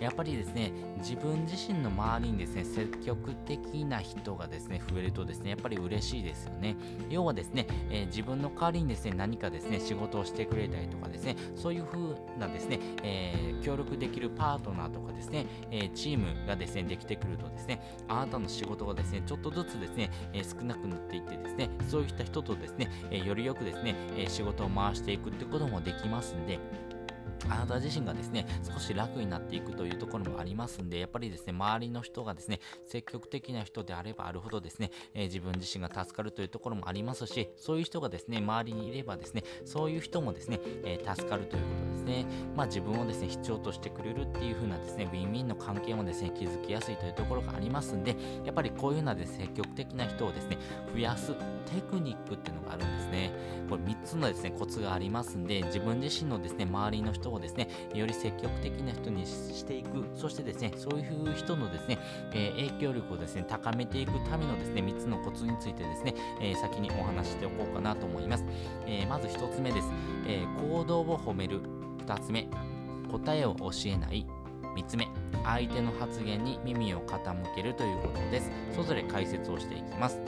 やっぱりですね、自分自身の周りにですね、積極的な人がですね、増えるとですね、やっぱり嬉しいですよね。要はですね、えー、自分の代わりにですね、何かですね、仕事をしてくれたりとかですね、そういう風なですね、えー、協力できるパートナーとかですね、えー、チームがですね、できてくるとですね、あなたの仕事がですね、ちょっとずつですね、え少なくなっていってですね、そういった人とですね、えよりよくですね、え仕事を回していくってこともできますんで、あなた自身がですね、少し楽になっていくというところもありますんで、やっぱりですね、周りの人がですね、積極的な人であればあるほどですね、えー、自分自身が助かるというところもありますし、そういう人がですね、周りにいればですね、そういう人もですね、えー、助かるということですね。まあ自分をですね、必要としてくれるっていう風なですね、ウィンウィンの関係もですね、築きやすいというところがありますんで、やっぱりこういうようなですね、積極的な人をですね、増やすテクニックっていうのがあるんですね。これ3つのですね、コツがありますんで、自分自身のですね、周りの人をですね、より積極的な人にしていく、そしてですね、そういう人のですね、えー、影響力をですね、高めていくためのですね、3つのコツについてですね、えー、先にお話ししておこうかなと思います。え、まず1つ目です。え行動を褒める。2つ目、答えを教えない。3つ目、相手の発言に耳を傾けるということです。それぞれ解説をしていきます。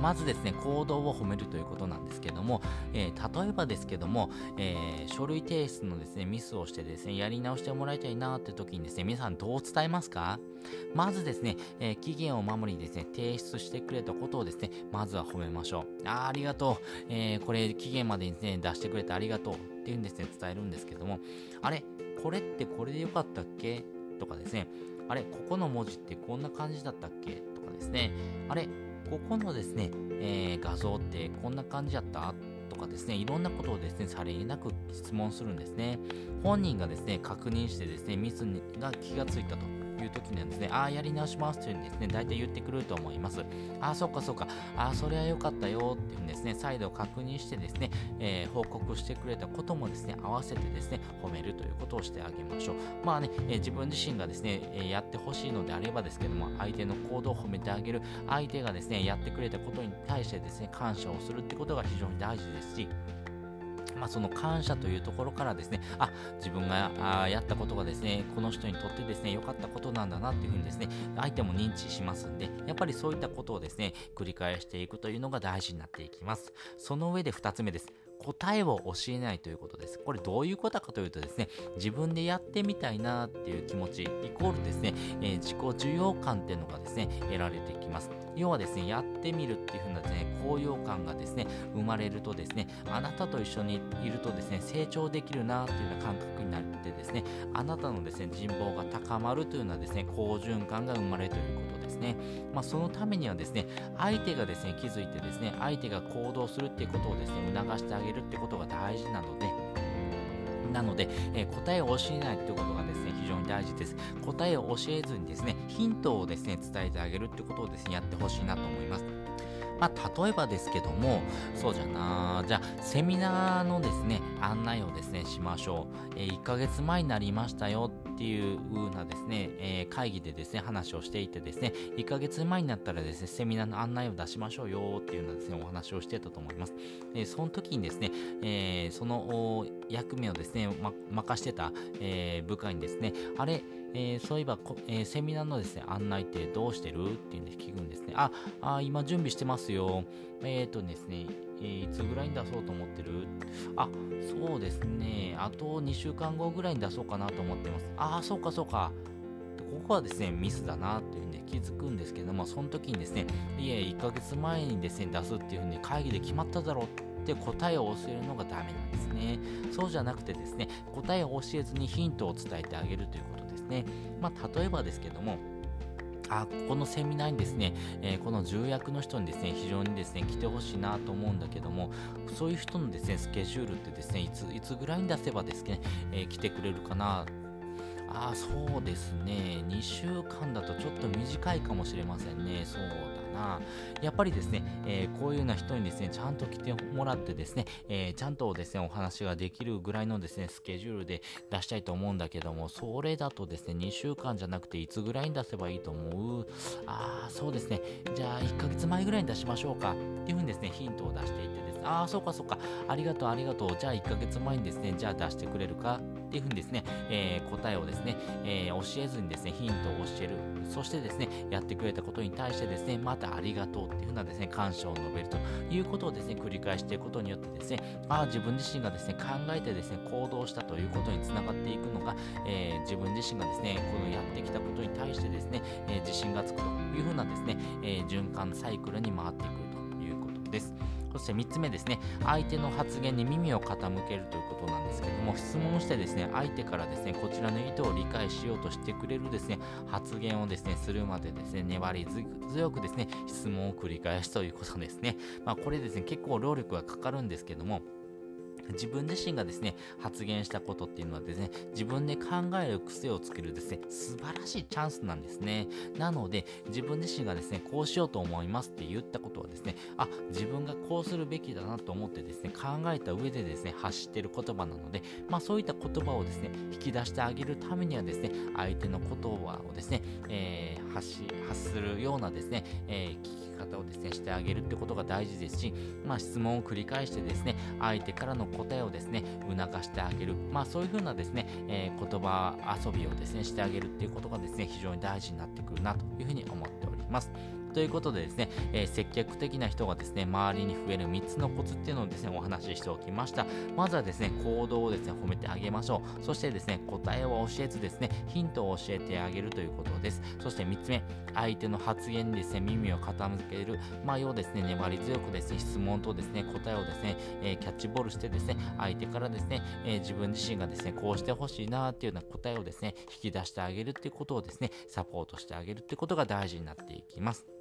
まずですね、行動を褒めるということなんですけども、えー、例えばですけども、えー、書類提出のですね、ミスをしてですね、やり直してもらいたいなって時にですね、皆さんどう伝えますか？まずですね、えー、期限を守りですね、提出してくれたことをですね、まずは褒めましょう。あありがとう。え、これ期限までにですね、出してくれてありがとうっていうんですね、伝えるんですけども、あれこれってこれでよかったっけ？とかですね、あれここの文字ってこんな感じだったっけ？とかですね、あれここのですね、えー、画像ってこんな感じやった？とかですね、いろんなことをですね、さりげなく質問するんですね。本人がですね、確認してですね、ミスが気がついたと。いう時にはですね、ああ、やり直しますというふうにですね、大体言ってくると思います。ああ、そっかそっか、ああ、それは良かったよっていうふうにですね、再度確認してですね、えー、報告してくれたこともですね、合わせてですね、褒めるということをしてあげましょう。まあね、えー、自分自身がですね、え、やってほしいのであればですけども、相手の行動を褒めてあげる、相手がですね、やってくれたことに対してですね、感謝をするってことが非常に大事ですし、まあ、その感謝というところからですね、あ、自分があやったことがですね、この人にとってですね、良かったことなんだなっていうふうにですね、相手も認知しますんで、やっぱりそういったことをですね、繰り返していくというのが大事になっていきます。その上で2つ目です。答えを教えないということです。これどういうことかというとですね、自分でやってみたいなっていう気持ち、イコールですね、えー、自己需要感っていうのがですね、得られてきます。要はですね、やってみるっていう風なですね、高揚感がですね、生まれるとですね、あなたと一緒にいるとですね、成長できるなっていうような感覚になってですね、あなたのですね、人望が高まるというようなですね、好循環が生まれるということね。まあ、そのためにはですね、相手がですね、気づいてですね、相手が行動するっていうことをですね、促してあげるってことが大事なので、なので、えー、答えを教えないってことがですね、非常に大事です。答えを教えずにですね、ヒントをですね、伝えてあげるってことをですね、やってほしいなと思います。まあ、例えばですけども、そうじゃなじゃあ、セミナーのですね、案内をですね、しましょう。えー、1ヶ月前になりましたよっていう風なですね、えー、会議でですね、話をしていてですね、1ヶ月前になったらですね、セミナーの案内を出しましょうよっていうようなですね、お話をしてたと思います。えー、その時にですね、えその役目をですね、ま、任してた、え部下にですね、あれ、えー、そういえばこえー、セミナーのですね、案内ってどうしてるっていうんで聞くんですね。あ、あ今準備してますよ。えっ、ー、とですね、えー、いつぐらいに出そうと思ってる？あ、そうですね。あと2週間後ぐらいに出そうかなと思ってます。あ、そうかそうか。ここはですね、ミスだなっていうふうに気づくんですけども、その時にですね、いえ、1ヶ月前にですね、出すっていうふうに会議で決まっただろうって答えを教えるのがダメなんですね。そうじゃなくてですね、答えを教えずにヒントを伝えてあげるということですね。まあ、例えばですけども、あここのセミナーにですね、えー、この重役の人にですね、非常にですね、来てほしいなと思うんだけども、そういう人のですね、スケジュールってですね、いつ、いつぐらいに出せばですね、えー、来てくれるかなあそうですね。2週間だとちょっと短いかもしれませんね。そうだな。やっぱりですね、えー、こういうような人にですねちゃんと来てもらってですね、えー、ちゃんとですねお話ができるぐらいのですねスケジュールで出したいと思うんだけどもそれだとですね2週間じゃなくていつぐらいに出せばいいと思う？ああそうですね。じゃあ1ヶ月前ぐらいに出しましょうか。っていうふうにですねヒントを出していってです。ねああそうかそうか。ありがとうありがとう。じゃあ1ヶ月前にですねじゃあ出してくれるか？っていうふうにですね、えー、答えをですね、えー、教えずにですね、ヒントを教える。そしてですね、やってくれたことに対してですね、またありがとうっていうふうなですね、感謝を述べるということをですね、繰り返していくことによってですね、あ自分自身がですね、考えてですね、行動したということにつながっていくのが、えー、自分自身がですね、このやってきたことに対してですね、え自信がつくというふうなですね、え循環サイクルに回っていく。そして3つ目ですね、相手の発言に耳を傾けるということなんですけども、質問してですね、相手からですね、こちらの意図を理解しようとしてくれるですね、発言をですね、するまでですね、粘り強くですね、質問を繰り返すということですね。まあ、これですね、結構労力がかかるんですけども、自分自身がですね、発言したことっていうのはですね、自分で考える癖をつけるですね、素晴らしいチャンスなんですね。なので、自分自身がですね、こうしようと思いますって言ったことはですね、あ、自分がこうするべきだなと思ってですね、考えた上でですね、発してる言葉なので、まあそういった言葉をですね、引き出してあげるためにはですね、相手の言葉をですね、えー、発し、発するようなですね、えー、聞き方をですね、してあげるってことが大事ですし、まあ質問を繰り返してですね、相手からの答えをですね、促してあげる。まあそういうふうなですね、えー、言葉遊びをですね、してあげるっていうことがですね、非常に大事になってくるなというふうに思っております。ということでですね、えー、接客的な人がですね、周りに増える3つのコツっていうのをですね、お話ししておきました。まずはですね、行動をですね、褒めてあげましょう。そしてですね、答えを教えずですね、ヒントを教えてあげるということです。そして3つ目、相手の発言にですね、耳を傾ける。まあ、要ですね、粘り強くですね、質問とですね、答えをですね、えー、キャッチボールしてですね、相手からですね、えー、自分自身がですね、こうしてほしいなっていうような答えをですね、引き出してあげるっていうことをですね、サポートしてあげるってことが大事になっていきます。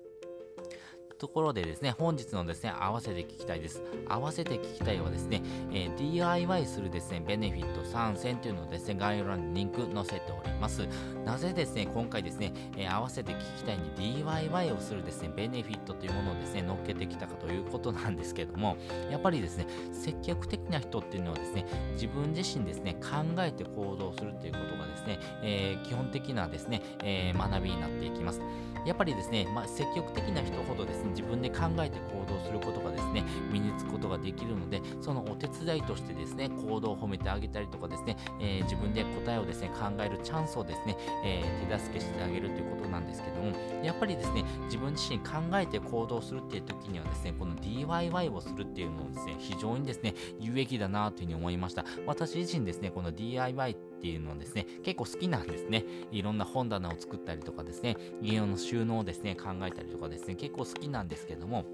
ところでですね、本日のですね、合わせて聞きたいです。合わせて聞きたいはですね、えー、DIY するですね、ベネフィット3選というのをですね、概要欄にリンク載せております。なぜですね、今回ですね、えー、合わせて聞きたいに DIY をするですね、ベネフィットというものをですね、乗っけてきたかということなんですけども、やっぱりですね、積極的な人っていうのはですね、自分自身ですね、考えて行動するっていうことがですね、えー、基本的なですね、え学びになっていきます。やっぱりですね、まあ、積極的な人ほどですね、自分で考えて行動することがですね、身につくことができるので、そのお手伝いとしてですね、行動を褒めてあげたりとかですね、えー、自分で答えをですね、考えるチャンスをですね、えー、手助けしてあげるということなんですけども、やっぱりですね、自分自身考えて行動するっていう時にはですね、この DIY をするっていうのをですね、非常にですね、有益だなというふうに思いました。私自身ですね、この DIY ってっていうのをですね、結構好きなんですね。いろんな本棚を作ったりとかですね、家用の収納をですね、考えたりとかですね、結構好きなんですけども、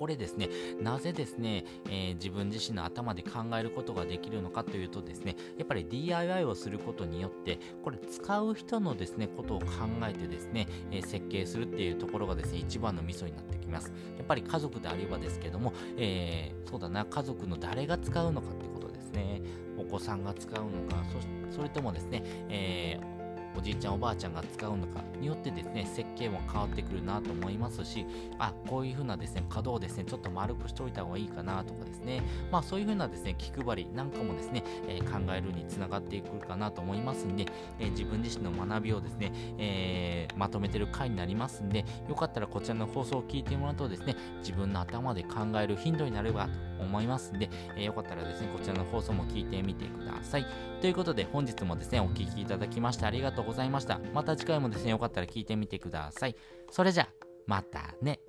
これですね、なぜですね、えー、自分自身の頭で考えることができるのかというとですね、やっぱり DIY をすることによって、これ使う人のですね、ことを考えてですね、えー、設計するっていうところがですね、一番のミソになってきます。やっぱり家族であればですけども、えー、そうだな、家族の誰が使うのかってことですね。お子さんが使うのか、そそれともですね、えーおじいちゃんおばあちゃんが使うのかによってですね設計も変わってくるなと思いますしあこういう風なですね角をですねちょっと丸くしておいた方がいいかなとかですね。まあそういう風なですね気配りなんかもですね、えー、考えるにつながってくるかなと思いますんで、えー、自分自身の学びをですね、えー、まとめてる回になりますんでよかったらこちらの放送を聞いてもらうとですね自分の頭で考える頻度になればと思いますんで、えよかったらですねこちらの放送も聞いてみてください。ということで本日もですねお聴きいただきましてありがとうございました。ございました。また次回もですねよかったら聞いてみてください。それじゃまたね。